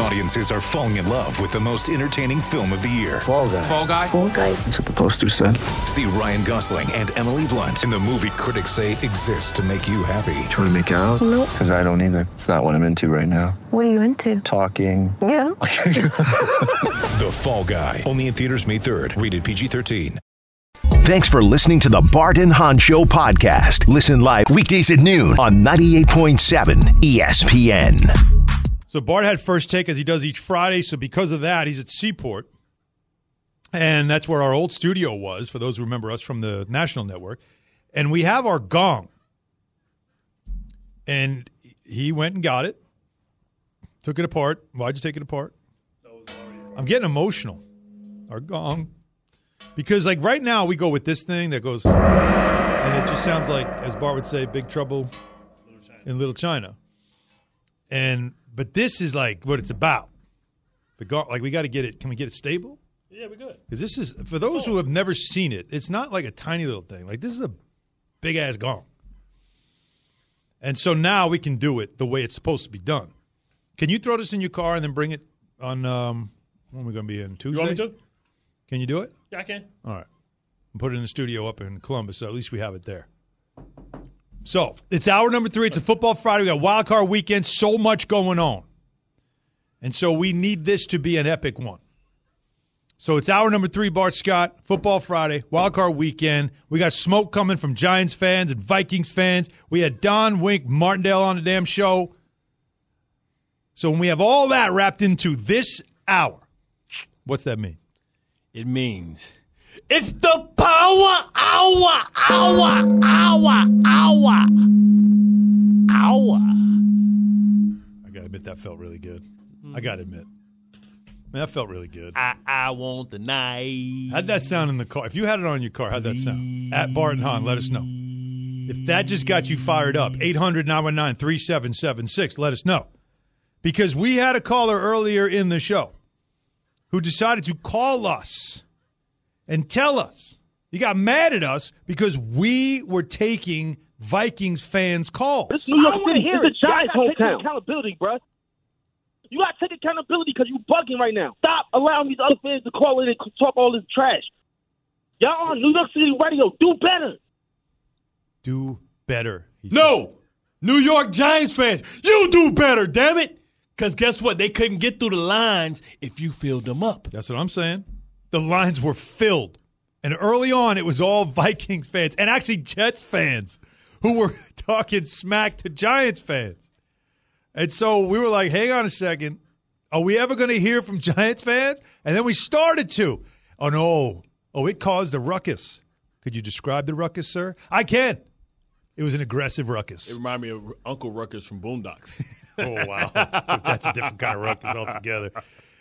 Audiences are falling in love with the most entertaining film of the year. Fall guy. Fall guy. Fall guy. That's what the poster said. See Ryan Gosling and Emily Blunt in the movie critics say exists to make you happy. Trying to make it out? Nope. Because I don't either. It's not what I'm into right now. What are you into? Talking. Yeah. The Fall Guy. Only in theaters May 3rd. Rated PG-13. Thanks for listening to the Barton and Hahn Show podcast. Listen live weekdays at noon on 98.7 ESPN. So Bart had first take as he does each Friday. So because of that, he's at Seaport. And that's where our old studio was, for those who remember us from the national network. And we have our gong. And he went and got it, took it apart. Why'd you take it apart? I'm getting emotional. Our gong. Because, like, right now we go with this thing that goes, and it just sounds like, as Bart would say, Big Trouble in Little China. And but this is like what it's about. The gar- like we got to get it. Can we get it stable? Yeah, we good. Because this is for those who have never seen it. It's not like a tiny little thing. Like this is a big ass gong. And so now we can do it the way it's supposed to be done. Can you throw this in your car and then bring it on? Um, when are we going to be in Tuesday? You want me to? Can you do it? Yeah, I can. All right. And put it in the studio up in Columbus, so at least we have it there. So it's hour number three. It's a football Friday. We got wild card weekend. So much going on, and so we need this to be an epic one. So it's hour number three. Bart Scott, football Friday, wild card weekend. We got smoke coming from Giants fans and Vikings fans. We had Don Wink Martindale on the damn show. So when we have all that wrapped into this hour, what's that mean? It means it's the power hour, hour, hour, hour, hour. I gotta admit that felt really good. I gotta admit, man, that felt really good. I, I want the night. How'd that sound in the car? If you had it on your car, how'd that sound? At Barton Hahn, let us know. If that just got you fired up, 800 919 3776, let us know. Because we had a caller earlier in the show who decided to call us and tell us You got mad at us because we were taking Vikings fans' calls. This New York City, it's a Giants hometown. Accountability, bruh. You got to take accountability because you bugging right now. Stop allowing these other fans to call in and talk all this trash. Y'all on New York City radio. Do better. Do better. he said. No, New York Giants fans, you do better, damn it. Because guess what? They couldn't get through the lines if you filled them up. That's what I'm saying. The lines were filled. And early on, it was all Vikings fans and actually Jets fans who were talking smack to Giants fans. And so we were like, hang on a second. Are we ever going to hear from Giants fans? And then we started to. Oh, no. Oh, it caused a ruckus. Could you describe the ruckus, sir? I can. It was an aggressive ruckus. It ruckus. reminded me of Uncle Ruckus from Boondocks. Oh wow, that's a different kind of ruckus altogether.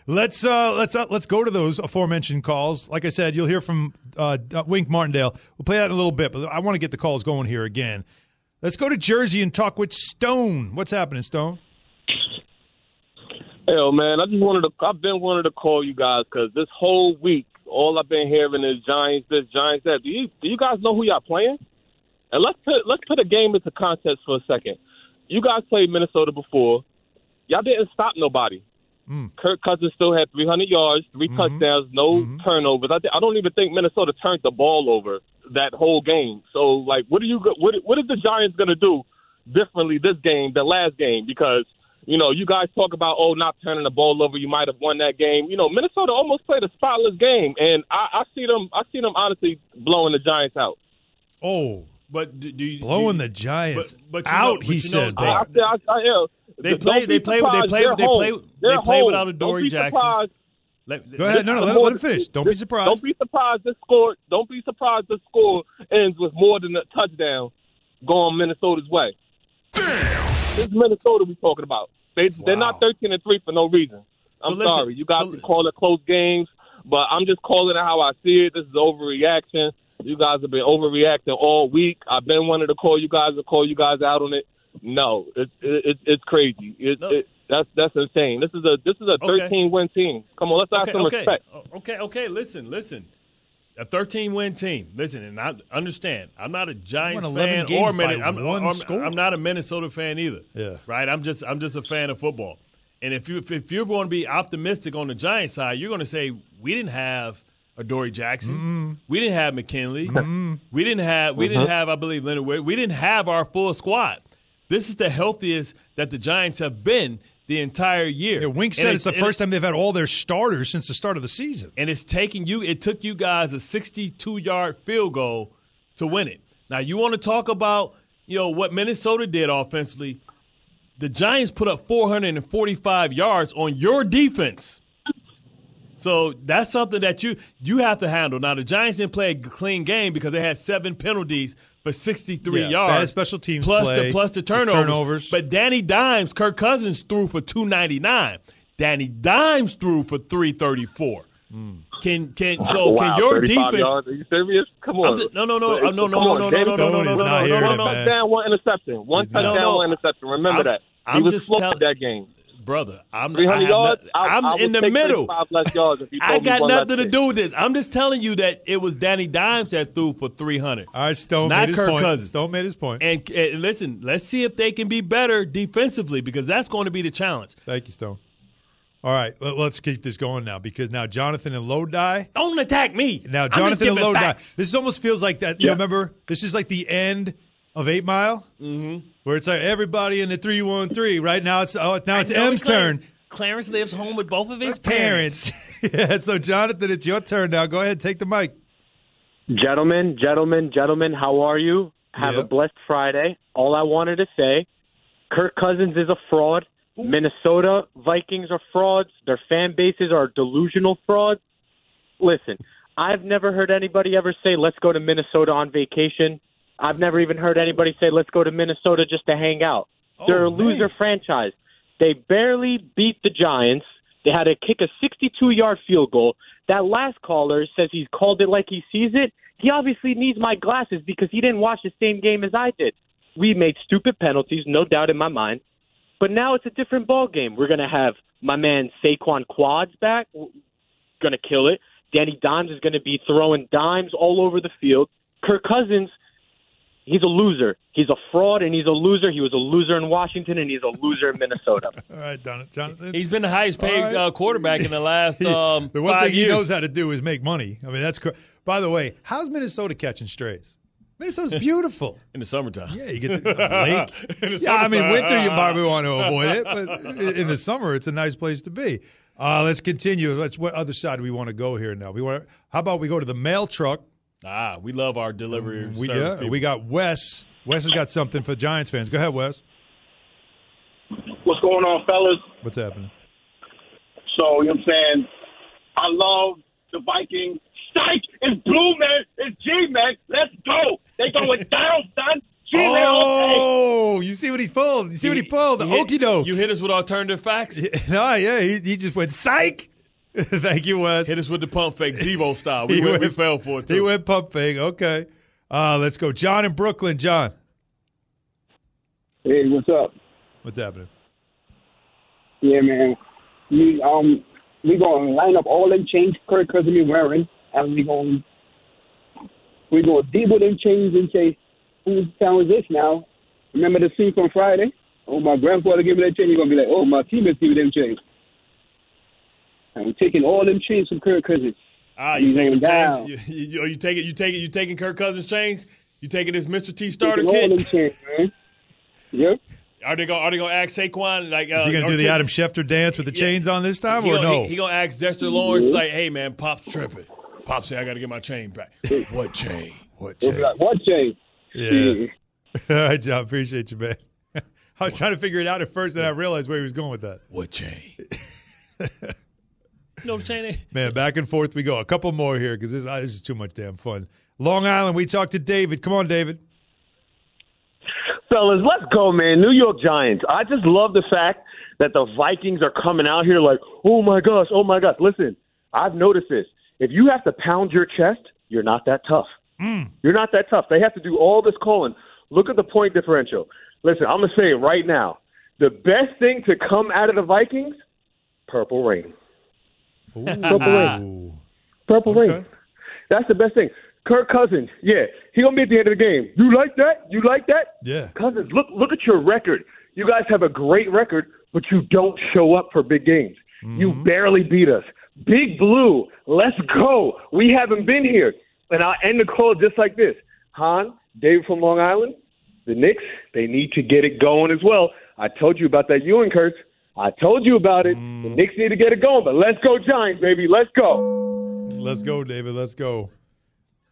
Let's uh, let's uh, let's go to those aforementioned calls. Like I said, you'll hear from uh, Wink Martindale. We'll play that in a little bit, but I want to get the calls going here again. Let's go to Jersey and talk with Stone. What's happening, Stone? Hell, man, I just wanted to. I've been wanting to call you guys because this whole week, all I've been hearing is Giants this, Giants that. Do you do you guys know who y'all playing? And let's put let's put a game into context for a second. You guys played Minnesota before. Y'all didn't stop nobody. Mm. Kirk Cousins still had 300 yards, 3 mm-hmm. touchdowns, no mm-hmm. turnovers. I, th- I don't even think Minnesota turned the ball over that whole game. So, like, what are you? go- What what is the Giants going to do differently this game than last game? Because you know, you guys talk about oh, not turning the ball over. You might have won that game. You know, Minnesota almost played a spotless game, and I, I see them. I see them honestly blowing the Giants out. Oh, but do, do you, blowing do the Giants but- but you know- out. he you know, said. they- I, I, I, I, yeah. They Don't play- be they play- they play- They're they home. play- they They're play home. without Adoree Don't Jackson. surprised. Let- Go ahead. No, no, let, let him finish. Don't be surprised. Don't be surprised. This score. Don't be surprised. The score ends with more than a touchdown going Minnesota's way. This is Minnesota we talking about. They they're not thirteen and three for no reason. I'm So listen, sorry. You guys so- can call it close games, but I'm just calling it how I see it. This is overreaction. You guys have been overreacting all week. I've been wanting to call you guys and call you guys out on it. No, it's it, it's crazy. It, No. it, that's that's insane. This is a this is a Okay. 13 win team. Come on, let's have Okay, some okay, respect. Okay, okay. Listen, listen. a 13 win team. Listen, and I understand. I'm not a Giants fan or Min- I'm, one or- I'm not a Minnesota fan either. Yeah. Right. I'm just I'm just a fan of football. And if you if, if you're going to be optimistic on the Giants side, you're going to say we didn't have Adoree Jackson, we didn't have McKinney, we didn't have we didn't mm-hmm. have I believe Leonard. Ware. We didn't have our full squad. This is the healthiest that the Giants have been the entire year. Yeah, Wink said it's, the and first time they've had all their starters since the start of the season. and it's taking you it took you guys a 62 yard field goal to win it now you want to talk about you know what minnesota did offensively the giants put up 445 yards on your defense so that's something that you you have to handle now the giants didn't play a clean game because they had seven penalties for 63 Yeah, yards bad special teams plus play, the plus the the turnovers. turnovers. but danny dimes kirk cousins threw for 299 danny dimes threw for 334 hmm. can can so wow, can your defense? Yards. Are you serious? Come I'm on. just- no, no, no, Come no, no, on, no, no, David no, no, no, Stone no, is no, not no, here no, to no, bet. no, touchdown, one interception. One He's not. touchdown, No, no. one interception. Remember I'm- that. I'm he was just floored tell- that game. Brother. I'm I yards. not- I, I'm I would in the middle. less yards if you I got nothing to do with this. I'm just telling you that it was Danny Dimes that threw for 300. All right, Stone Not made his Kirk point. Cousins. Stone made his point. And, and listen, let's see if they can be better defensively because that's going to be the challenge. Thank you, Stone. All right, let- let's keep this going now because now Jonathan and Lodi. Don't attack me. Now Jonathan and Lodi. facts. This almost feels like that. You remember? This is like the end of Eight Mile, mm-hmm. where it's like everybody in the three one three. Right now, it's oh, now it's M's Clarence- turn. Clarence lives home with both of his parents. Parents. yeah. So Jonathan, it's your turn now. Go ahead, take the mic. Gentlemen, gentlemen, gentlemen, how are you? Have Yeah. a blessed Friday. All I wanted to say, Kirk Cousins is a fraud. Minnesota Vikings are frauds. Their fan bases are delusional frauds. Listen, I've never heard anybody ever say, let's go to Minnesota on vacation. I've never even heard anybody say, let's go to Minnesota just to hang out. Oh, They're a man. loser franchise. They barely beat the Giants. They had to kick a 62 yard field goal. That last caller says he's called it like he sees it. He obviously needs my glasses because he didn't watch the same game as I did. We made stupid penalties, no doubt in my mind. But now it's a different ball game. We're going to have my man Saquon Quads back, going to kill it. Danny Dimes is going to be throwing dimes all over the field. Kirk Cousins, he's a loser. He's a fraud and he's a loser. He was a loser in Washington and he's a loser in Minnesota. All right, Don- Jonathan. He's been the highest paid All right. uh, quarterback in the last um, the one five thing he knows how to do is make money. I mean, that's. cr- By the way, how's Minnesota catching strays? Minnesota's beautiful. in the summertime. Yeah, you get the lake. In the yeah, I mean, winter you probably want to avoid it, but in the summer it's a nice place to be. Uh, let's continue. Let's. What other side do we want to go here now? We want. How about we go to the mail truck? Ah, we love our delivery We service yeah, people. we got Wes. Wes has got something for Giants fans. Go ahead, Wes. What's going on, fellas? What's happening? So, you know what I'm saying? I love the Vikings. Psych! It's blue, man. It's G, man. Let's go. They going down, son. G, man. Okay. Oh, you see what he pulled? You see what he pulled? The You hit- okey doke. You hit us with alternative facts. No, yeah, he, he just went psych. Thank you, Wes. Hit us with the pump fake Devo style. We, He went, we went- fell for it too. He went pump fake. Okay. Uh, let's go. John in Brooklyn. John, Hey, what's up? what's happening? Yeah, man. We um we gonna line up all them chains Kirk Cousins be wearing, and we gonna we gonna deal with them chains and say, "Whose town is this now?" Remember the scene from Friday? Oh, my grandfather gave me that chain. You're gonna be like, "Oh, my teammates give me them chains." And we're taking all them chains from Kirk Cousins. Ah, you He's taking going the down. chains? You, you, you taking you taking you taking Kirk Cousins chains? You taking this Mr. T starter Taking all them kit? chains, man. Yep. Are they going? Are they going to ask Saquon like? Uh, Is he gonna do the Tim- Adam Schefter dance with the Yeah. chains on this time, He or gonna, no? He, he gonna ask Dexter Lawrence like, "Hey man, Pop's tripping. Pop say I got to get my chain back. what chain? what chain? be like, what chain? Yeah. All right, John. Appreciate you, man. I was trying to figure it out at first, and I realized where he was going with that. What chain? You know what chain is? Man, back and forth we go. A couple more here because this, this is too much damn fun. Long Island, we talked to David. Come on, David. Fellas, let's go, man. New York Giants. I just love the fact that the Vikings are coming out here like, oh my gosh, oh my gosh. Listen, I've noticed this. If you have to pound your chest, you're not that tough. Mm. You're not that tough. They have to do all this calling. Look at the point differential. Listen, I'm going to say it right now. The best thing to come out of the Vikings, purple rain. Purple rain. Purple Okay. rain. That's the best thing. Kirk Cousins, yeah, he gonna be at the end of the game. You like that? You like that? Yeah. Cousins, look look at your record. You guys have a great record, but you don't show up for big games. You mm-hmm. barely beat us. Big Blue, let's go. We haven't been here. And I'll end the call just like this. Han, David from Long Island, the Knicks, they need to get it going as well. I told you about that Ewing curse. I told you about it. Mm. The Knicks need to get it going, but let's go Giants, baby. Let's go. Let's go, David. Let's go.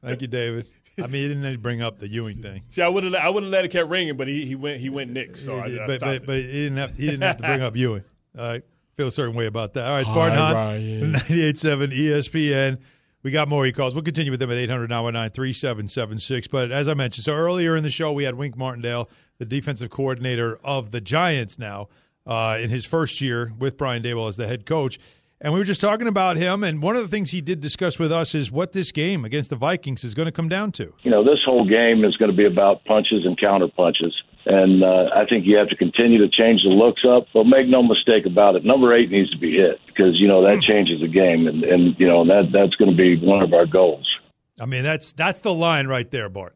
Thank you, David. I mean, he didn't need to bring up the Ewing thing. See, I would have I would have let it kept ringing, but he he went he went Knicks, so I, I but, stopped but, it. but he didn't have he didn't have to bring up Ewing. All right, feel a certain way about that. All right, Hi, Spartan Hahn, Ryan. 98.7 ESPN. We got more e-calls. We'll continue with them at 800-919-3776. But as I mentioned, so earlier in the show, we had Wink Martindale, the defensive coordinator of the Giants now, uh, in his first year with Brian Daboll as the head coach. And we were just talking about him, and one of the things he did discuss with us is what this game against the Vikings is going to come down to. you know, this whole game is going to be about punches and counter punches. And uh, I think you have to continue to change the looks up, but make no mistake about it. Number eight needs to be hit because you know that changes the game, and, and you know that that's going to be one of our goals. I mean, that's that's the line right there, Bart.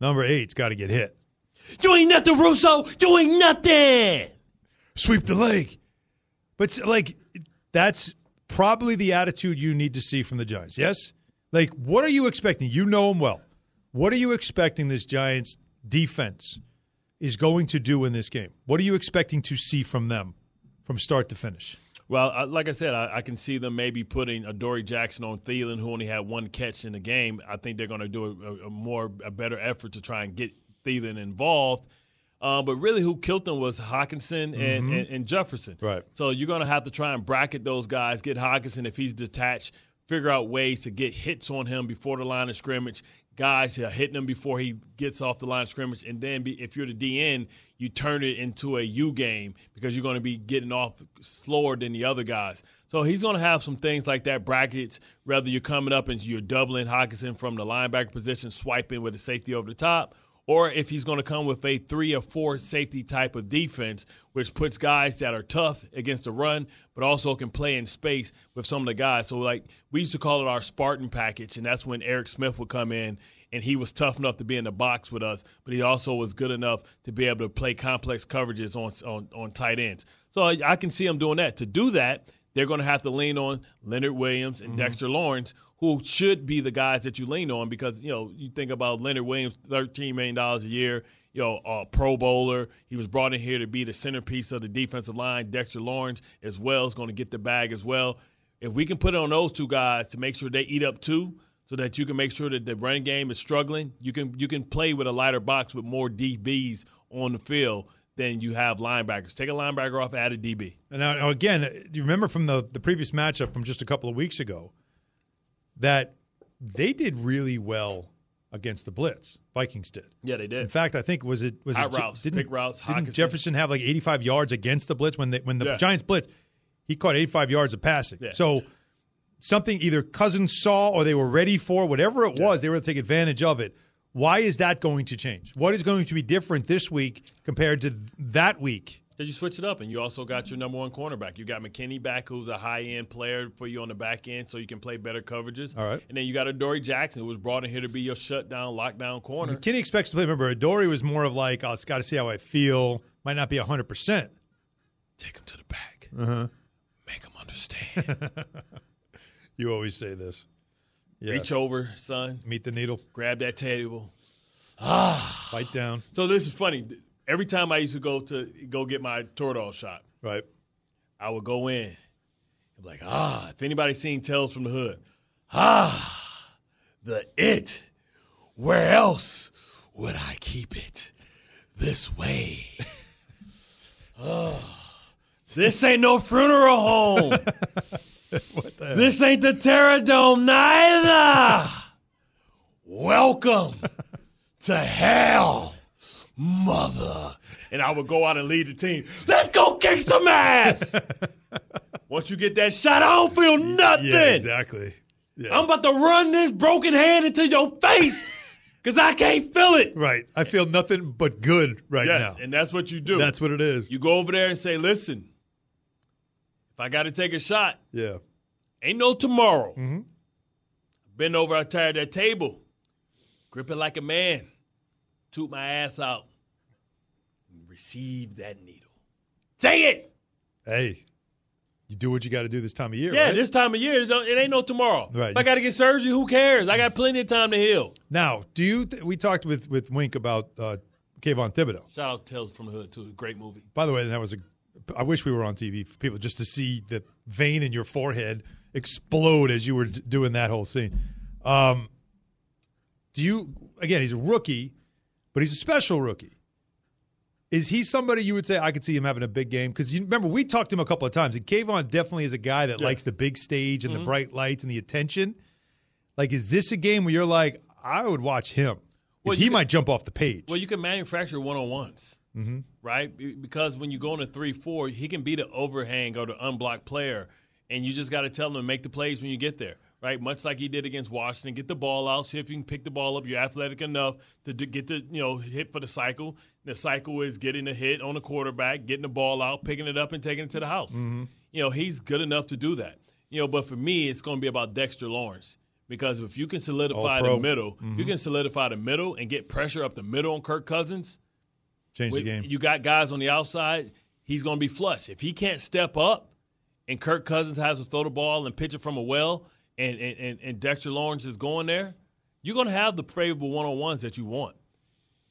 Number eight's got to get hit. Doing nothing, Russo. Doing nothing. Sweep the leg. But like, that's probably the attitude you need to see from the Giants. Yes. Like, what are you expecting? You know them well. What are you expecting this Giants defense is going to do in this game? What are you expecting to see from them from start to finish? Well, uh, like I said, I, I can see them maybe putting Adoree Jackson on Thielen, who only had one catch in the game. I think they're going to do a, a, a more a better effort to try and get Thielen involved. Uh, but really, who killed them was Hockenson and, Mhm. and, and Jefferson. Right. So you're going to have to try and bracket those guys, get Hockenson if he's detached, figure out ways to get hits on him before the line of scrimmage, guys are hitting him before he gets off the line of scrimmage, and then be, if you're the DN, you turn it into a U game because you're going to be getting off slower than the other guys. So he's going to have some things like that brackets. Whether you're coming up and you're doubling Hockenson from the linebacker position, swiping with the safety over the top, or if he's going to come with a three or four safety type of defense, which puts guys that are tough against the run, but also can play in space with some of the guys. So, like, we used to call it our Spartan package, and that's when Eric Smith would come in. And he was tough enough to be in the box with us, but he also was good enough to be able to play complex coverages on on, on tight ends. So I, I can see him doing that. To do that, they're going to have to lean on Leonard Williams and mm-hmm. Dexter Lawrence, who should be the guys that you lean on because you know you think about Leonard Williams, thirteen million dollars a year, you know, a Pro Bowler. He was brought in here to be the centerpiece of the defensive line. Dexter Lawrence as well is going to get the bag as well. If we can put it on those two guys to make sure they eat up too, so that you can make sure that the running game is struggling, you can you can play with a lighter box with more DBs on the field than you have linebackers. Take a linebacker off, add a DB. And now, again, uh, do you remember from the, the previous matchup from just a couple of weeks ago that they did really well against the blitz? Vikings did. Yeah, they did. In fact, I think was it was it routes, didn't, big routes, Didn't Hockenson. Jefferson have like 85 yards against the blitz when they, when the Yeah. Giants blitz? He caught 85 yards of passing. Yeah. So something either Cousins saw or they were ready for, whatever it was, they were to take advantage of it. Why is that going to change? What is going to be different this week compared to that week? Because you switch it up, and you also got your number one cornerback. You got McKinney back, who's a high end player for you on the back end, so you can play better coverages. All right. And then you got Adoree Jackson, who was brought in here to be your shutdown, lockdown corner. McKinney expects to play. Remember, Adoree was more of like, I got to see how I feel. Might not be 100%. Take him to the back. Uh-huh. Make him understand. You always say this. Yeah. Reach over, son. Meet the needle. Grab that table. Ah. Bite down. So this is funny. Every time I used to go to go get my Toradol shot, Right. I would go in. and be like, ah, if anybody's seen Tales from the Hood, ah, the it. Where else would I keep it? This way. oh, this ain't no funeral home. what the This ain't the Terradome neither. Welcome to hell, mother. And I would go out and lead the team. Let's go kick some ass. Once you get that shot, I don't feel nothing. Yeah, exactly. Yeah. I'm about to run this broken hand into your face because I can't feel it. Right. I feel nothing but good right yes, now. and that's what you do. That's what it is. you go over there and say, listen, if I got to take a shot, Yeah. ain't no tomorrow. Mm-hmm. Been bend over outside that table, grip it like a man, toot my ass out, and receive that needle. Say it. Hey, you do what you got to do this time of year. Yeah, right? this time of year, it it ain't no tomorrow. Right. If I got to get surgery, who cares? I got plenty of time to heal. Now, do you? Th- we talked with with Wink about uh, Kayvon Thibodeaux. Shout out Tales from the Hood, too. Great movie. By the way, that was a. I wish we were on TV for people just to see the vein in your forehead explode as you were d- doing that whole scene. Um, do you? Again, he's a rookie, but he's a special rookie. Is he somebody you would say I could see him having a big game? Because you remember we talked to him a couple of times, and Kayvon definitely is a guy that Yeah. likes the big stage and Mhm. the bright lights and the attention. Like, is this a game where you're like, I would watch him? Well, he you might jump off the page. Well, you can manufacture one on ones, mm-hmm. right? Because when you go into three, four, he can be the overhang or the unblocked player, and you just got to tell him to make the plays when you get there, right? Much like he did against Washington, get the ball out, see if you can pick the ball up. You're athletic enough to get the you know hit for the cycle. The cycle is getting a hit on the quarterback, getting the ball out, picking it up, and taking it to the house. Mm-hmm. You know he's good enough to do that. You know, but for me, it's going to be about Dexter Lawrence. Because if you can solidify the middle, Mhm. you can solidify the middle and get pressure up the middle on Kirk Cousins. Change the game. You got guys on the outside. He's going to be flush. If he can't step up, and Kirk Cousins has to throw the ball and pitch it from a well, and and, and, Dexter Lawrence is going there, you're going to have the favorable one on ones that you want.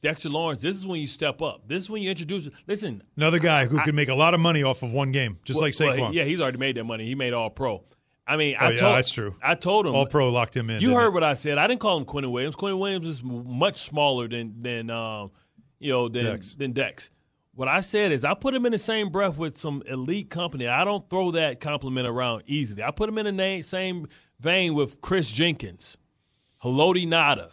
Dexter Lawrence, this is when you step up. This is when you introduce. Listen, Another guy who I- could make a lot of money off of one game, just well- like well, Saquon. yeah, he's already made that money. He made All Pro. I mean, Oh, I yeah, told, that's true. I told him All Pro locked him in. You heard it? what I said. I didn't call him Quinnen Williams. Quinnen Williams is much smaller than than um, you know than Dex. than Dex. What I said is I put him in the same breath with some elite company. I don't throw that compliment around easily. I put him in the na- same vein with Chris Jenkins, Haloti Ngata,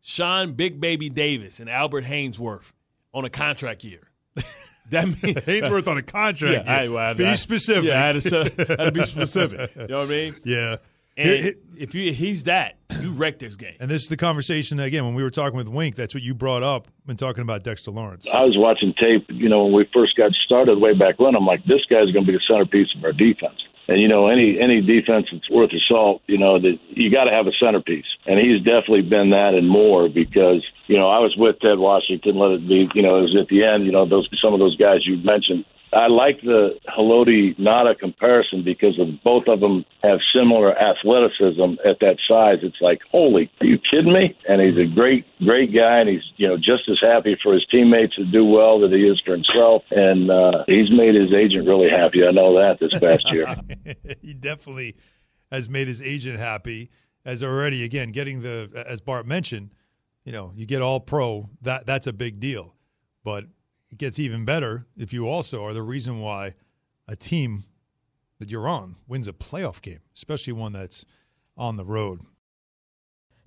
Sean Big Baby Davis, and Albert Haynesworth on a contract year. That means Haynesworth on a contract Yeah, year. I, well, I- Be specific. Yeah, I had, to, I had to be specific. You know what I mean? Yeah. And if you he's that, you wreck this game. and this is the conversation again when we were talking with Wink. That's what you brought up when talking about Dexter Lawrence. I was watching tape, you know, when we first got started way back when. I'm like, this guy's going to be the centerpiece of our defense. And you know, any any defense that's worth a salt, you know, that you got to have a centerpiece, and he's definitely been that and more because you know I was with Ted Washington. Let it be, you know, it was at the end. You know, those some of those guys you mentioned. I like the Haloti Ngata comparison because of both of them have similar athleticism at that size. It's like, holy, are you kidding me? And he's a great, great guy, and he's you know just as happy for his teammates to do well that he is for himself. And uh, he's made his agent really happy. I know that this past year. he definitely has made his agent happy. As already again getting the as Bart mentioned, you know, you get all pro. That that's a big deal, but it gets even better if you also are the reason why a team that you're on wins a playoff game, especially one that's on the road.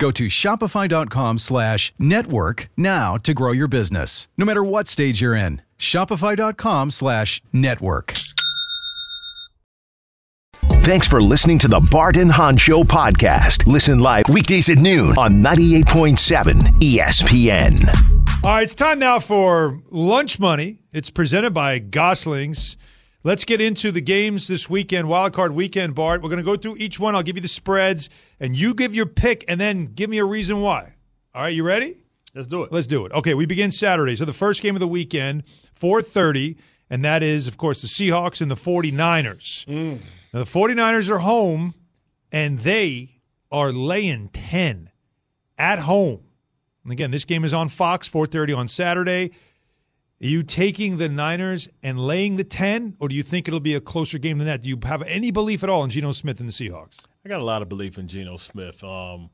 Go to shopify.com slash network now to grow your business, no matter what stage you're in. Shopify.com slash network. Thanks for listening to the Bart and Hahn Show podcast. Listen live weekdays at noon on 98.7 ESPN. All right, it's time now for lunch money. It's presented by Goslings. Let's get into the games this weekend, wild card weekend, Bart. We're going to go through each one. I'll give you the spreads, and you give your pick, and then give me a reason why. All right, you ready? Let's do it. Let's do it. Okay, we begin Saturday. So the first game of the weekend, 4:30, and that is, of course, the Seahawks and the 49ers. Mm. Now the 49ers are home, and they are laying 10 at home. And again, this game is on Fox, 4:30 on Saturday. Are you taking the Niners and laying the 10, or do you think it'll be a closer game than that? Do you have any belief at all in Geno Smith and the Seahawks? I got a lot of belief in Geno Smith. Um,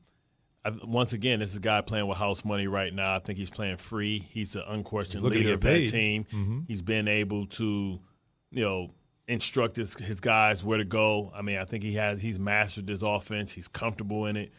I, once again, this is a guy playing with house money right now. I think he's playing free. He's an unquestioned He's leader of that team. Mhm. He's been able to, you know, instruct his, his guys where to go. I mean, I think he has he's mastered this offense. He's comfortable in it.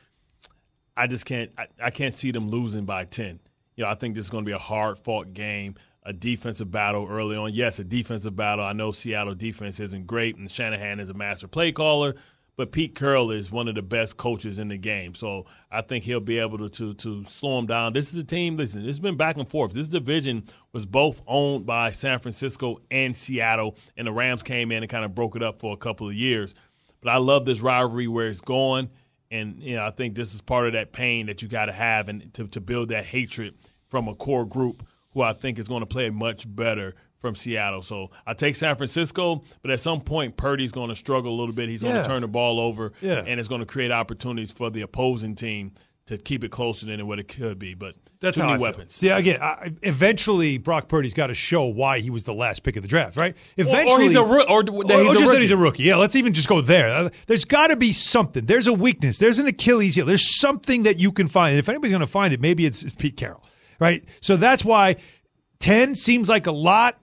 I just can't I, I can't see them losing by ten. You know, I think this is going to be a hard fought game, a defensive battle early on. Yes, a defensive battle. I know Seattle defense isn't great, and Shanahan is a master play caller, but Pete Carroll is one of the best coaches in the game. So I think he'll be able to to, to slow him down. This is a team. Listen, it's been back and forth. This division was both owned by San Francisco and Seattle, and the Rams came in and kind of broke it up for a couple of years. But I love this rivalry where it's going. And you know, I think this is part of that pain that you got to have, and to, to build that hatred from a core group who I think is going to play much better from Seattle. So I take San Francisco, but at some point Purdy's going to struggle a little bit. He's going to turn the ball over, Yeah. and it's going to create opportunities for the opposing team to keep it closer than what it could be. But That's too how many I feel. weapons. See, again, I, eventually Brock Purdy's got to show why he was the last pick of the draft, right? Or- or Eventually, he's a roo- or that or, he's or a just that rookie. he's a rookie. Yeah, let's even just go there. Uh, There's got to be something. There's a weakness. There's an Achilles heel. There's something that you can find. And if anybody's going to find it, maybe it's, it's Pete Carroll, right? So that's why ten seems like a lot.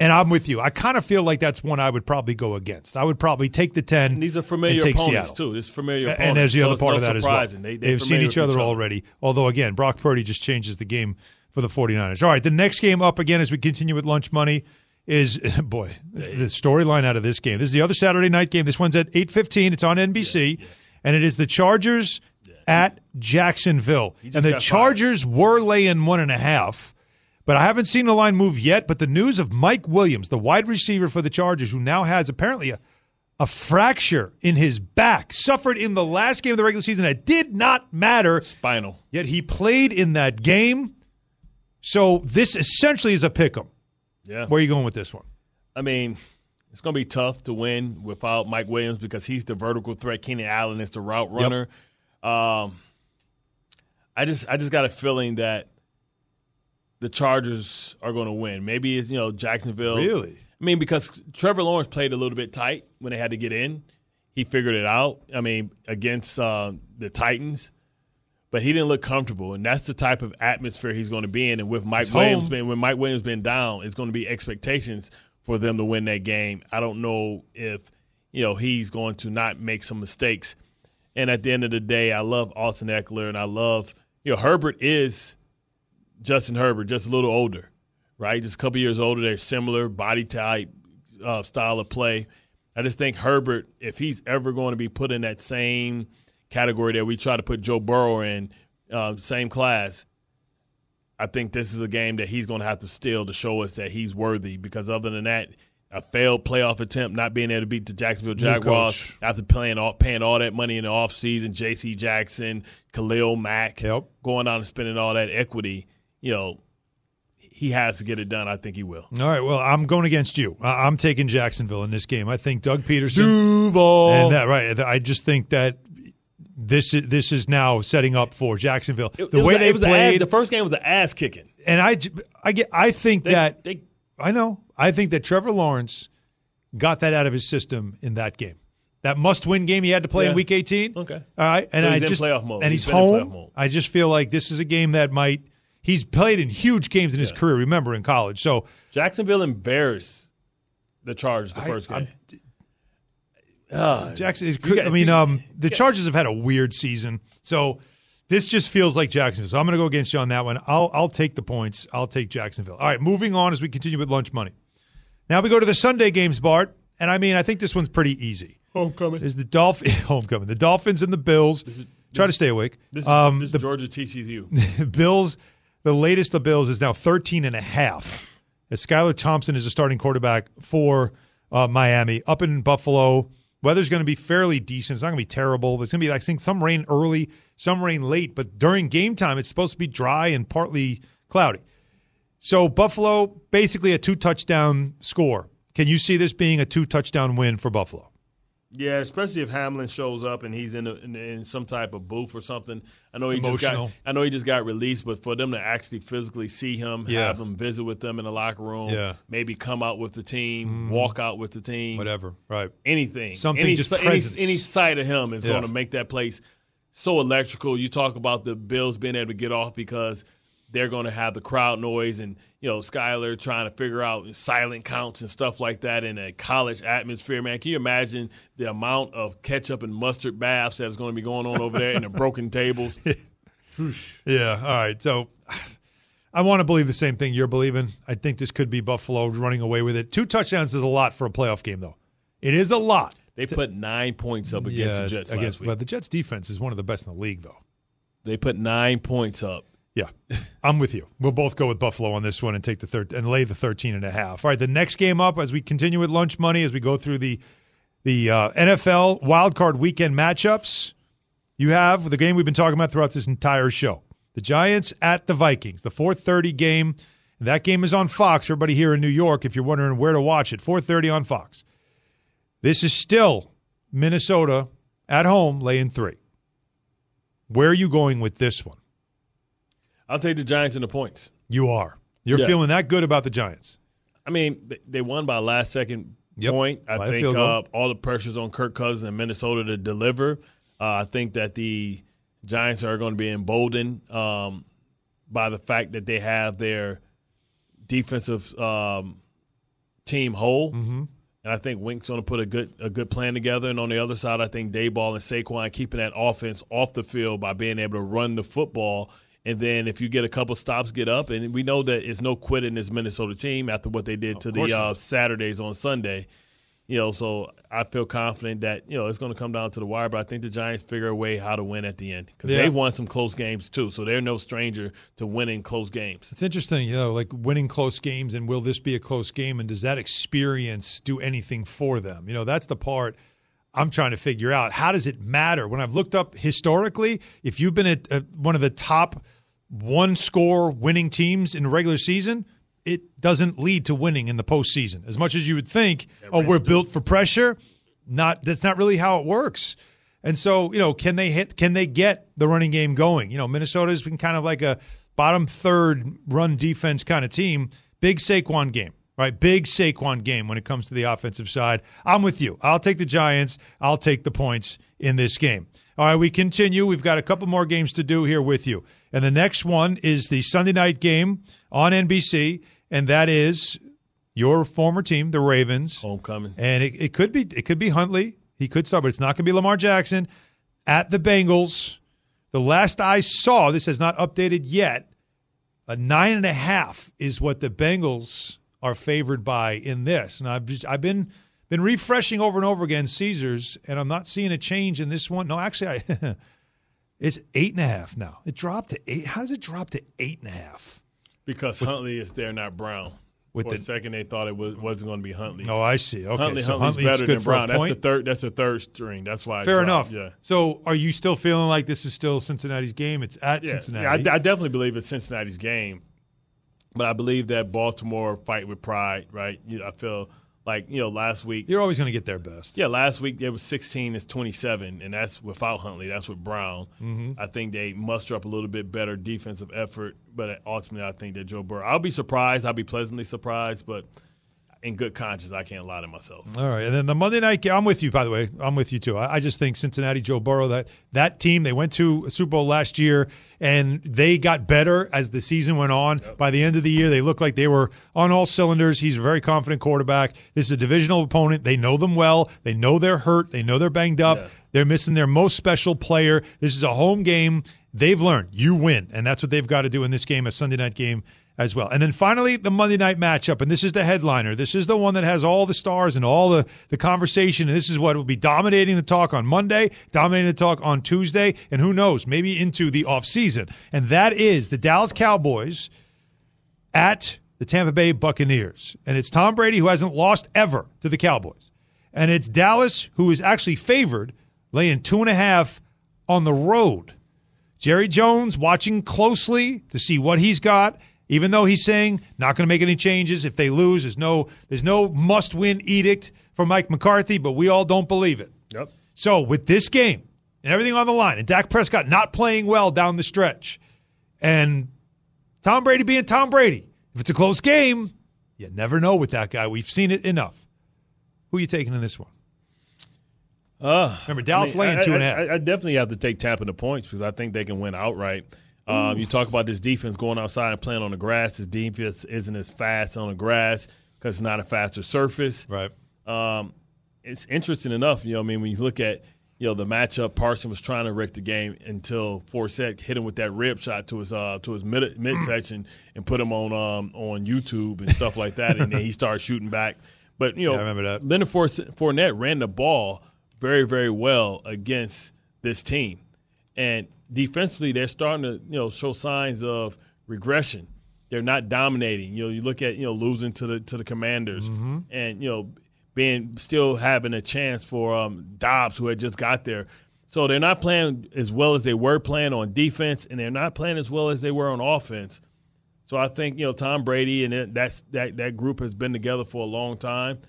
And I'm with you. I kind of feel like that's one I would probably go against. I would probably take the ten. And these are familiar opponents Seattle. too. This familiar opponents. And there's the so other part no of that as well. They, have seen each with other already. Although, again, Brock Purdy just changes the game for the 49ers. All right, the next game up again as we continue with lunch money is, boy, the storyline out of this game. This is the other Saturday night game. This one's at 8.15. It's on NBC. And it is the Chargers at Jacksonville. And the got fired. Chargers were laying one and a half. But I haven't seen the line move yet. But the news of Mike Williams, the wide receiver for the Chargers, who now has apparently a, a fracture in his back, suffered in the last game of the regular season that did not matter. Spinal. Yet he played in that game. So this essentially is a pick 'em. Yeah. Where are you going with this one? I mean, it's going to be tough to win without Mike Williams because he's the vertical threat. Keenan Allen is the route runner. Um, I just, I just got a feeling that the Chargers are going to win. Maybe it's you know Jacksonville. Really? I mean, because Trevor Lawrence played a little bit tight when they had to get in. He figured it out. I mean, against uh, the Titans. But he didn't look comfortable, and that's the type of atmosphere he's going to be in. And with Mike He's Williams home. being when Mike Williams been down, it's going to be expectations for them to win that game. I don't know if you know he's going to not make some mistakes. And at the end of the day, I love Austin Ekeler, and I love you know Herbert is Justin Herbert, just a little older, right? Just a couple years older. They're similar body type, uh, style of play. I just think Herbert, if he's ever going to be put in that same category that we try to put Joe Burrow in, uh, same class, I think this is a game that he's going to have to steal to show us that he's worthy. Because other than that, a failed playoff attempt, not being able to beat the Jacksonville Jaguars after playing all, paying all that money in the offseason, J.C. Jackson, Khalil Mack, going on and spending all that equity, you know, he has to get it done. I think he will. All right. Well, I'm going against you. I'm taking Jacksonville in this game. I think Doug Pederson. Duval. And that right. I just think that this is, this is now setting up for Jacksonville. The it way a- they it was a ass- played. the first game was an ass kicking. and I, I get. I think They- that they- I know. I think that Trevor Lawrence got that out of his system in that game. That must-win game he had to play in Week 18. Okay. All right, and So I just playoff mode. and He's he's, home. I just feel like this is a game that might. He's played in huge games in his career. Remember in college, so Jacksonville embarrassed the Chargers the I- first game. Ah, Jackson. Could, got- I mean, um, the Chargers have had a weird season, so this just feels like Jacksonville. So I'm going to go against you on that one. I'll I'll take the points. I'll take Jacksonville. All right, moving on as we continue with lunch money. Now we go to the Sunday games, Bart, and I mean, I think this one's pretty easy. Homecoming. Is the Dolphin homecoming? The Dolphins and the Bills. Try to stay awake. This, Um, this the Georgia you. Bills, the latest of Bills is now 13 and a half. As Skylar Thompson is a starting quarterback for uh, Miami. Up in Buffalo, weather's going to be fairly decent. It's not going to be terrible. There's going to be, like, I think, some rain early, some rain late, but during game time, it's supposed to be dry and partly cloudy. So Buffalo, basically a two touchdown score. Can you see this being a two touchdown win for Buffalo? Yeah, especially if Hamlin shows up and he's in, a, in in some type of booth or something. I know he just got I know he just got released, but for them to actually physically see him, Yeah. have him visit with them in the locker room, Yeah. maybe come out with the team, Mhm. walk out with the team, Whatever, right? anything, Something any, just any, presence. any sight of him is Yeah. going to make that place so electrical. You talk about the Bills being able to get off because they're going to have the crowd noise and you know Skylar trying to figure out silent counts and stuff like that in a college atmosphere. Man, can you imagine the amount of ketchup and mustard baths that's going to be going on over there and the broken tables? Yeah. All right. So I want to believe the same thing you're believing. I think this could be Buffalo running away with it. Two touchdowns is a lot for a playoff game, though. It is a lot. They put nine points up against Yeah, the Jets against- last week. But the Jets defense is one of the best in the league, though. They put nine points up. Yeah, I'm with you. We'll both go with Buffalo on this one and take the third and lay the 13 and a half. All right, the next game up as we continue with lunch money as we go through the the uh, NFL wild card weekend matchups. You have the game we've been talking about throughout this entire show. The Giants at the Vikings, the 4:30 game. That game is on Fox. Everybody here in New York, if you're wondering where to watch it, 4:30 on Fox. This is still Minnesota at home, laying three. Where are you going with this one? I'll take the Giants in the points. You are. You're Yeah. feeling that good about the Giants. I mean, they- won by last second Yep. point. I think uh, all the pressure's on Kirk Cousins and Minnesota to deliver. Uh, I think that the Giants are going to be emboldened um, by the fact that they have their defensive um, team whole. Mm-hmm. And I think Wink's going to put a good a good plan together. And on the other side, I think Daboll and Saquon keeping that offense off the field by being able to run the football. And then if you get a couple stops, get up. And we know that it's no quit in this Minnesota team after what they did to the uh, Saturdays on Sunday. You know, so I feel confident that you know it's going to come down to the wire. But I think the Giants figure a way how to win at the end because Yeah. they've won some close games too. So they're no stranger to winning close games. It's interesting, you know, like winning close games and will this be a close game and does that experience do anything for them? You know, that's the part I'm trying to figure out. How does it matter? When I've looked up historically, if you've been at, one of the top one score winning teams in the regular season, it doesn't lead to winning in the postseason. As much as you would think, oh, we're built for pressure, not that's not really how it works. And so, you know, can they hit? Can they get the running game going? You know, Minnesota's been kind of like a bottom third run defense kind of team. Big Saquon game, right? Big Saquon game when it comes to the offensive side. I'm with you. I'll take the Giants. I'll take the points in this game. All right, we continue. We've got a couple more games to do here with you. And the next one is the Sunday night game on NBC, and that is your former team, the Ravens. Homecoming. And it, it could be it could be Huntley. He could start, but it's not going to be Lamar Jackson at the Bengals. The last I saw, this has not updated yet. A nine and a half is what the Bengals are favored by in this. And I've just, I've been been refreshing over and over again Caesars, and I'm not seeing a change in this one. No, actually, I it's eight and a half now. It dropped to eight. How does it drop to eight and a half? Because Huntley is there, not Brown. With For the- a second, they thought it was wasn't going to be Huntley. Oh, I see. Okay, Huntley, so Huntley's Huntley's better good than Brown. That's point? third. That's a third string. That's why. Fair enough. Yeah. So, are you still feeling like this is still Cincinnati's game? It's at Yeah, Cincinnati. yeah I, I definitely believe it's Cincinnati's game, but I believe that Baltimore fight with pride. Right? You, I feel like you know last week. You're always going to get their best. Yeah, last week it was 16 is 27, and that's without Huntley. That's with Brown. Mhm. I think they muster up a little bit better defensive effort, but ultimately I think that Joe Burrow. I'll be surprised. I'll be pleasantly surprised, but in good conscience, I can't lie to myself. All right, and then the Monday night game. I'm with you, by the way. I'm with you too. I, I just think Cincinnati, Joe Burrow, that that team they went to a Super Bowl last year, and they got better as the season went on. By the end of the year, they looked like they were on all cylinders. He's a very confident quarterback. This is a divisional opponent. They know them well. They know they're hurt. They know they're banged up. They're missing their most special player. This is a home game. they've learned you win, and that's what they've got to do in this game, a Sunday night game as well. And then finally, the Monday night matchup, and this is the headliner. This is the one that has all the stars and all the, the conversation, and this is what will be dominating the talk on Monday, dominating the talk on Tuesday, and who knows, maybe into the offseason. And that is the Dallas Cowboys at the Tampa Bay Buccaneers. And it's Tom Brady who hasn't lost ever to the Cowboys. And it's Dallas who is actually favored, laying two and a half on the road. Jerry Jones watching closely to see what he's got, even though he's saying not going to make any changes. If they lose, there's no there's no must win edict for Mike McCarthy, but we all don't believe it. Yep. So with this game and everything on the line, and Dak Prescott not playing well down the stretch, and Tom Brady being Tom Brady, if it's a close game, you never know with that guy. We've seen it enough. Who are you taking in this one? Uh, Remember, Dallas I mean, laying I- two and a I- half. I, I definitely have to take Tampa the points because I think they can win outright. Um, you talk about this defense going outside and playing on the grass. This defense isn't as fast on the grass because it's not a faster surface. Right. Um, it's interesting enough, you know. I mean, when you look at you know the matchup, Parson was trying to wreck the game until Forsett hit him with that rib shot to his uh, to his mid midsection and put him on um, on YouTube and stuff like that, and then he started shooting back. But you know, Yeah, I remember that. Leonard Fournette Fournette ran the ball very, very well against this team, and defensively, they're starting to you know show signs of regression. They're not dominating. You know, you look at you know losing to the to the Commanders, Mm-hmm. and you know being still having a chance for um, Dobbs, who had just got there. So they're not playing as well as they were playing on defense, and they're not playing as well as they were on offense. So I think you know Tom Brady and it, that's that that group has been together for a long time.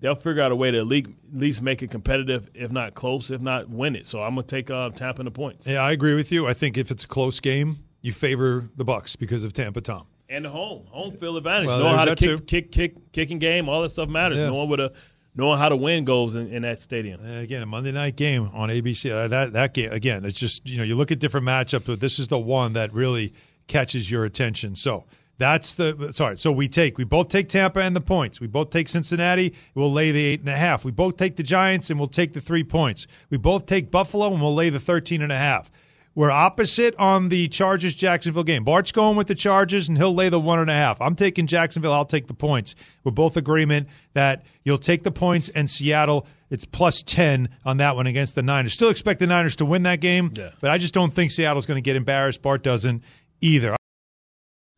They'll figure out a way to at least, make it competitive, if not close, if not win it. So I'm gonna take uh, Tampa in the points Yeah, I agree with you. I think if it's a close game, you favor the Bucks because of Tampa Tom. and the home home field advantage. Well, knowing how to kick, kick, kick, kicking game, all that stuff matters. Yeah. Knowing what a knowing how to win goes in, in that stadium. And again, a Monday night game on ABC. Uh, that that game again, it's just you know you look at different matchups, but this is the one that really catches your attention. So that's the sorry. So we take we both take Tampa and the points. We both take Cincinnati. We'll lay the eight and a half. We both take the Giants and we'll take the three points. We both take Buffalo and we'll lay the 13 and a half. We're opposite on the Chargers Jacksonville game. Bart's going with the Chargers and he'll lay the one and a half. I'm taking Jacksonville. I'll take the points. We're both agreement that you'll take the points and Seattle. It's plus 10 on that one against the Niners. Still expect the Niners to win that game, Yeah. but I just don't think Seattle's going to get embarrassed. Bart doesn't either.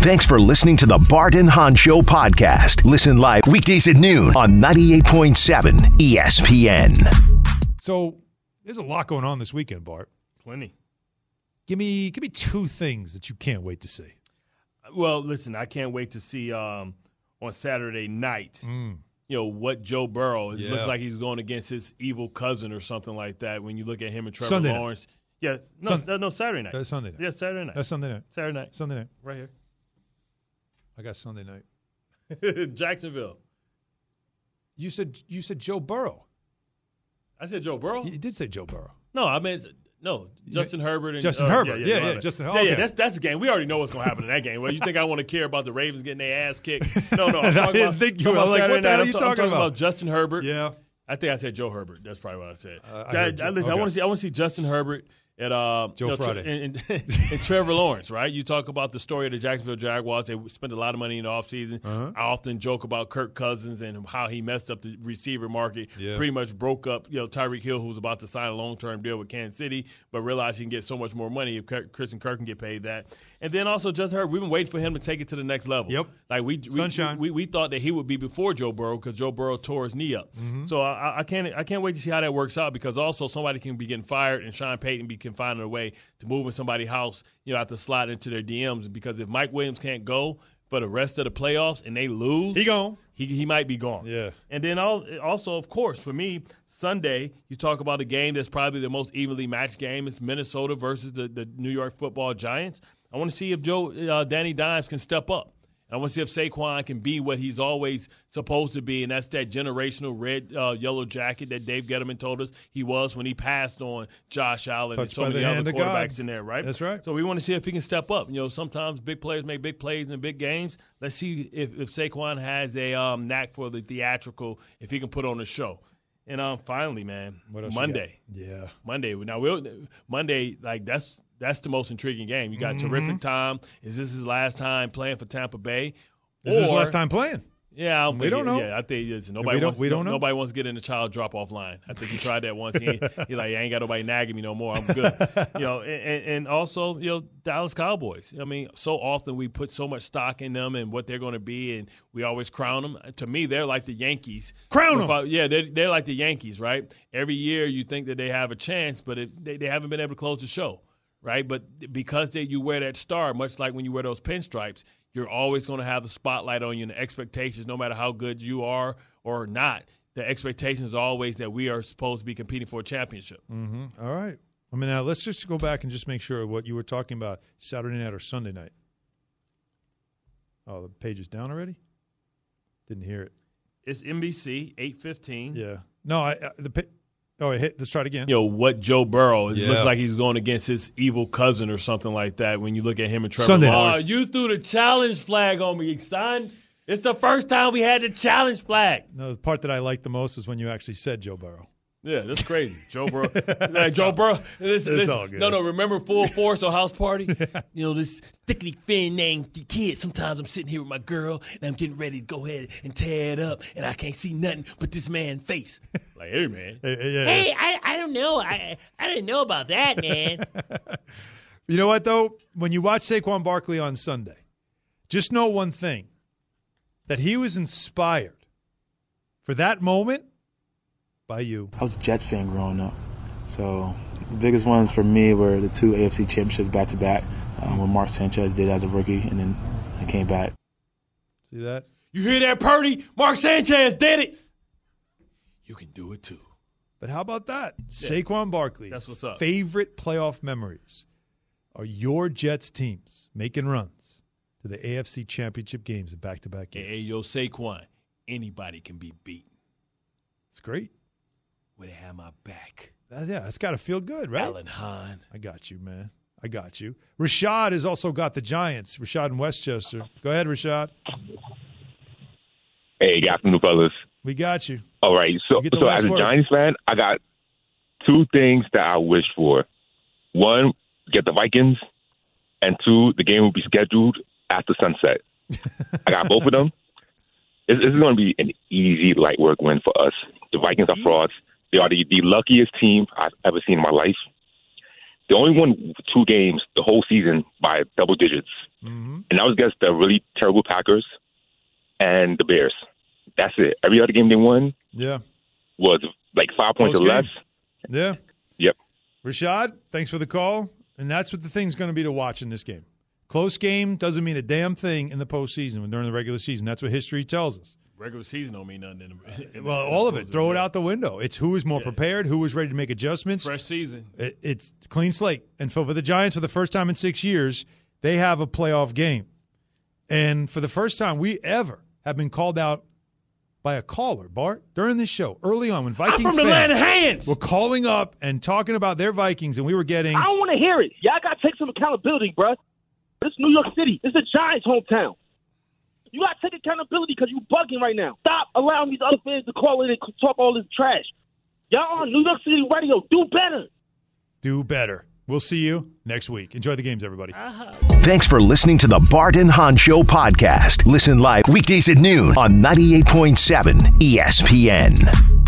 Thanks for listening to the Bart and Hahn Show podcast. Listen live weekdays at noon on 98.7 ESPN. So there's a lot going on this weekend, Bart. Plenty. Give me give me two things that you can't wait to see. Well, listen, I can't wait to see um, on Saturday night. You know what Joe Burrow. It Mm. Yeah. looks like he's going against his evil cousin or something like that. When you look at him and Trevor Sunday night. Lawrence. Yes, no, Sun- no, Saturday night. That's Sunday night. Yeah, Saturday night. That's Sunday night. Saturday night. Sunday night. Right here. I got Sunday night. Jacksonville. You said you said Joe Burrow. I said Joe Burrow. You did say Joe Burrow. No, I mean no Justin Herbert and Justin uh, Herbert. Yeah, Yeah, yeah, bad. Justin- Yeah, okay. yeah. That's that's the game. We already know what's going to happen in that game. Well, you think I want to care about the Ravens getting their ass kicked? No, no. I'm I talking didn't about, think you were. I like, what the hell are you I'm, ta- I'm talking talking about? about Justin Herbert. Yeah. I think I said Joe Herbert. That's probably what I said. Uh, I I. I- listen, I want to see. I want to see Justin Herbert at uh, Joe you know, Friday. and, and, and Trevor Lawrence. Right? You talk about the story of the Jacksonville Jaguars. They spent a lot of money in the offseason. Uh-huh. I often joke about Kirk Cousins and how he messed up the receiver market. Yeah. Pretty much broke up. You know Tyreek Hill, who was about to sign a long term deal with Kansas City, but realized he can get so much more money if Kirk- and Kirk can get paid that. And then also Justin Herbert. We've been waiting for him to take it to the next level. Yep. Like we we, Sunshine. we, we thought that he would be before Joe Burrow because Joe Burrow tore his knee up. Mm-hmm. So I, I can't I can't wait to see how that works out because also somebody can be getting fired and Sean Payton be can find a way to move in somebody's house. You know, have to slide into their DMs because if Mike Williams can't go for the rest of the playoffs and they lose, He gone. He, he might be gone. Yeah. And then al- also, of course, for me, Sunday, you talk about a game that's probably the most evenly matched game. It's Minnesota versus the, the New York football Giants. I want to see if Joe uh, Danny Dimes can step up. I want to see if Saquon can be what he's always supposed to be, and that's that generational red, uh, yellow jacket that Dave Gettleman told us he was when he passed on Josh Allen and so many other of God. quarterbacks in there, right? That's right. So we want to see if he can step up. You know, sometimes big players make big plays in big games. Let's see if, if Saquon has a um, knack for the theatrical, if he can put on a show. And um, finally, man, Monday. Yeah. Monday. Now we'll Monday, like that's that's the most intriguing game. You got mm-hmm. terrific time. Is this his last time playing for Tampa Bay? This is his last time playing. Yeah, I don't We don't it- know. Yeah, I think it's, We nobody don't- wants. we don't know. Nobody wants to get in the child drop off line. I think he tried that once. He, he like, I ain't got nobody nagging me no more. I'm good. you know, and, and- and also, you know, Dallas Cowboys. I mean, so often we put so much stock in them and what they're going to be, and we always crown them. To me, they're like the Yankees. Crown them. I- yeah, they're, they're like the Yankees, right? Every year you think that they have a chance, but it, they, they haven't been able to close the show, right? But because they, you wear that star, much like when you wear those pinstripes, you're always going to have the spotlight on you and the expectations, no matter how good you are or not. The expectation is always that we are supposed to be competing for a championship. Mm-hmm. All right. I mean, now let's just go back and just make sure what you were talking about Saturday night or Sunday night. Oh, the page is down already. Didn't hear it. It's NBC, 815. Yeah. No, I, I the pa- oh, it hit. Let's try it again. You know, what Joe Burrow, it Yeah. looks like he's going against his evil cousin or something like that when you look at him and Trevor Sunday. Lawrence. Oh, you threw the challenge flag on me, son. It's the first time we had the challenge flag. No, the part that I liked the most is when you actually said Joe Burrow. Yeah, that's crazy. Joe Burrow. like Joe Burrow. Listen, it's listen. all good. No, no, remember Full Force or House Party? You know, this stickly fin named kid. Sometimes I'm sitting here with my girl and I'm getting ready to go ahead and tear it up and I can't see nothing but this man's face. Like, hey, man. Hey, hey, yeah. Hey, I, I don't know. I, I didn't know about that, man. You know what though? When you watch Saquon Barkley on Sunday, just know one thing: that he was inspired for that moment by you. I was a Jets fan growing up, so the biggest ones for me were the two AFC championships back to back, um, what Mark Sanchez did as a rookie, and then I came back. See that? You hear that, Purdy? Mark Sanchez did it. You can do it too. But how about that? Saquon Barkley. That's what's up. favorite playoff memories are your Jets teams making runs to the AFC championship games and back to back Hey, games. hey, yo, Saquon, anybody can be beat. It's great. Where they have my back. That- yeah, it's got to feel good, right? Alan Hahn. I got you, man. I got you. Rashad has also got the Giants. Rashad in Westchester. Go ahead, Rashad. Hey, good afternoon, fellas. We got you. All right. So, You get the so as a word. Giants fan, I got two things that I wish for. One, get the Vikings, and two, the game will be scheduled after sunset. I got both of them. This, this is going to be an easy light work win for us. The Vikings are frauds. They are the, the luckiest team I've ever seen in my life. They only won two games the whole season by double digits, mm-hmm. and that was against the really terrible Packers and the Bears. That's it. Every other game they won Yeah. was like five points Close or less. Yeah. Yep. Rashad, thanks for the call. And that's what the thing's going to be to watch in this game. Close game doesn't mean a damn thing in the postseason during the regular season. That's what history tells us. Regular season don't mean nothing. In the, in Well, the all of it. Throw it out the window. It's who is more prepared, who is ready to make adjustments. Fresh season. It, it's clean slate. And for, for the Giants, for the first time in six years, they have a playoff game. And for the first time we ever have been called out by a caller, Bart, during this show, early on when Vikings from the fans land of hands. were calling up and talking about their Vikings, and we were getting. I don't want to hear it. Y'all got to take some accountability, bruh. This is New York City. This is the Giants' hometown. You got to take accountability because you bugging right now. Stop allowing these other fans to call in and talk all this trash. Y'all on New York City radio. Do better. Do better. We'll see you next week. Enjoy the games, everybody. Uh-huh. Thanks for listening to the Bart and Hahn Show podcast. Listen live weekdays at noon on 98.7 ESPN.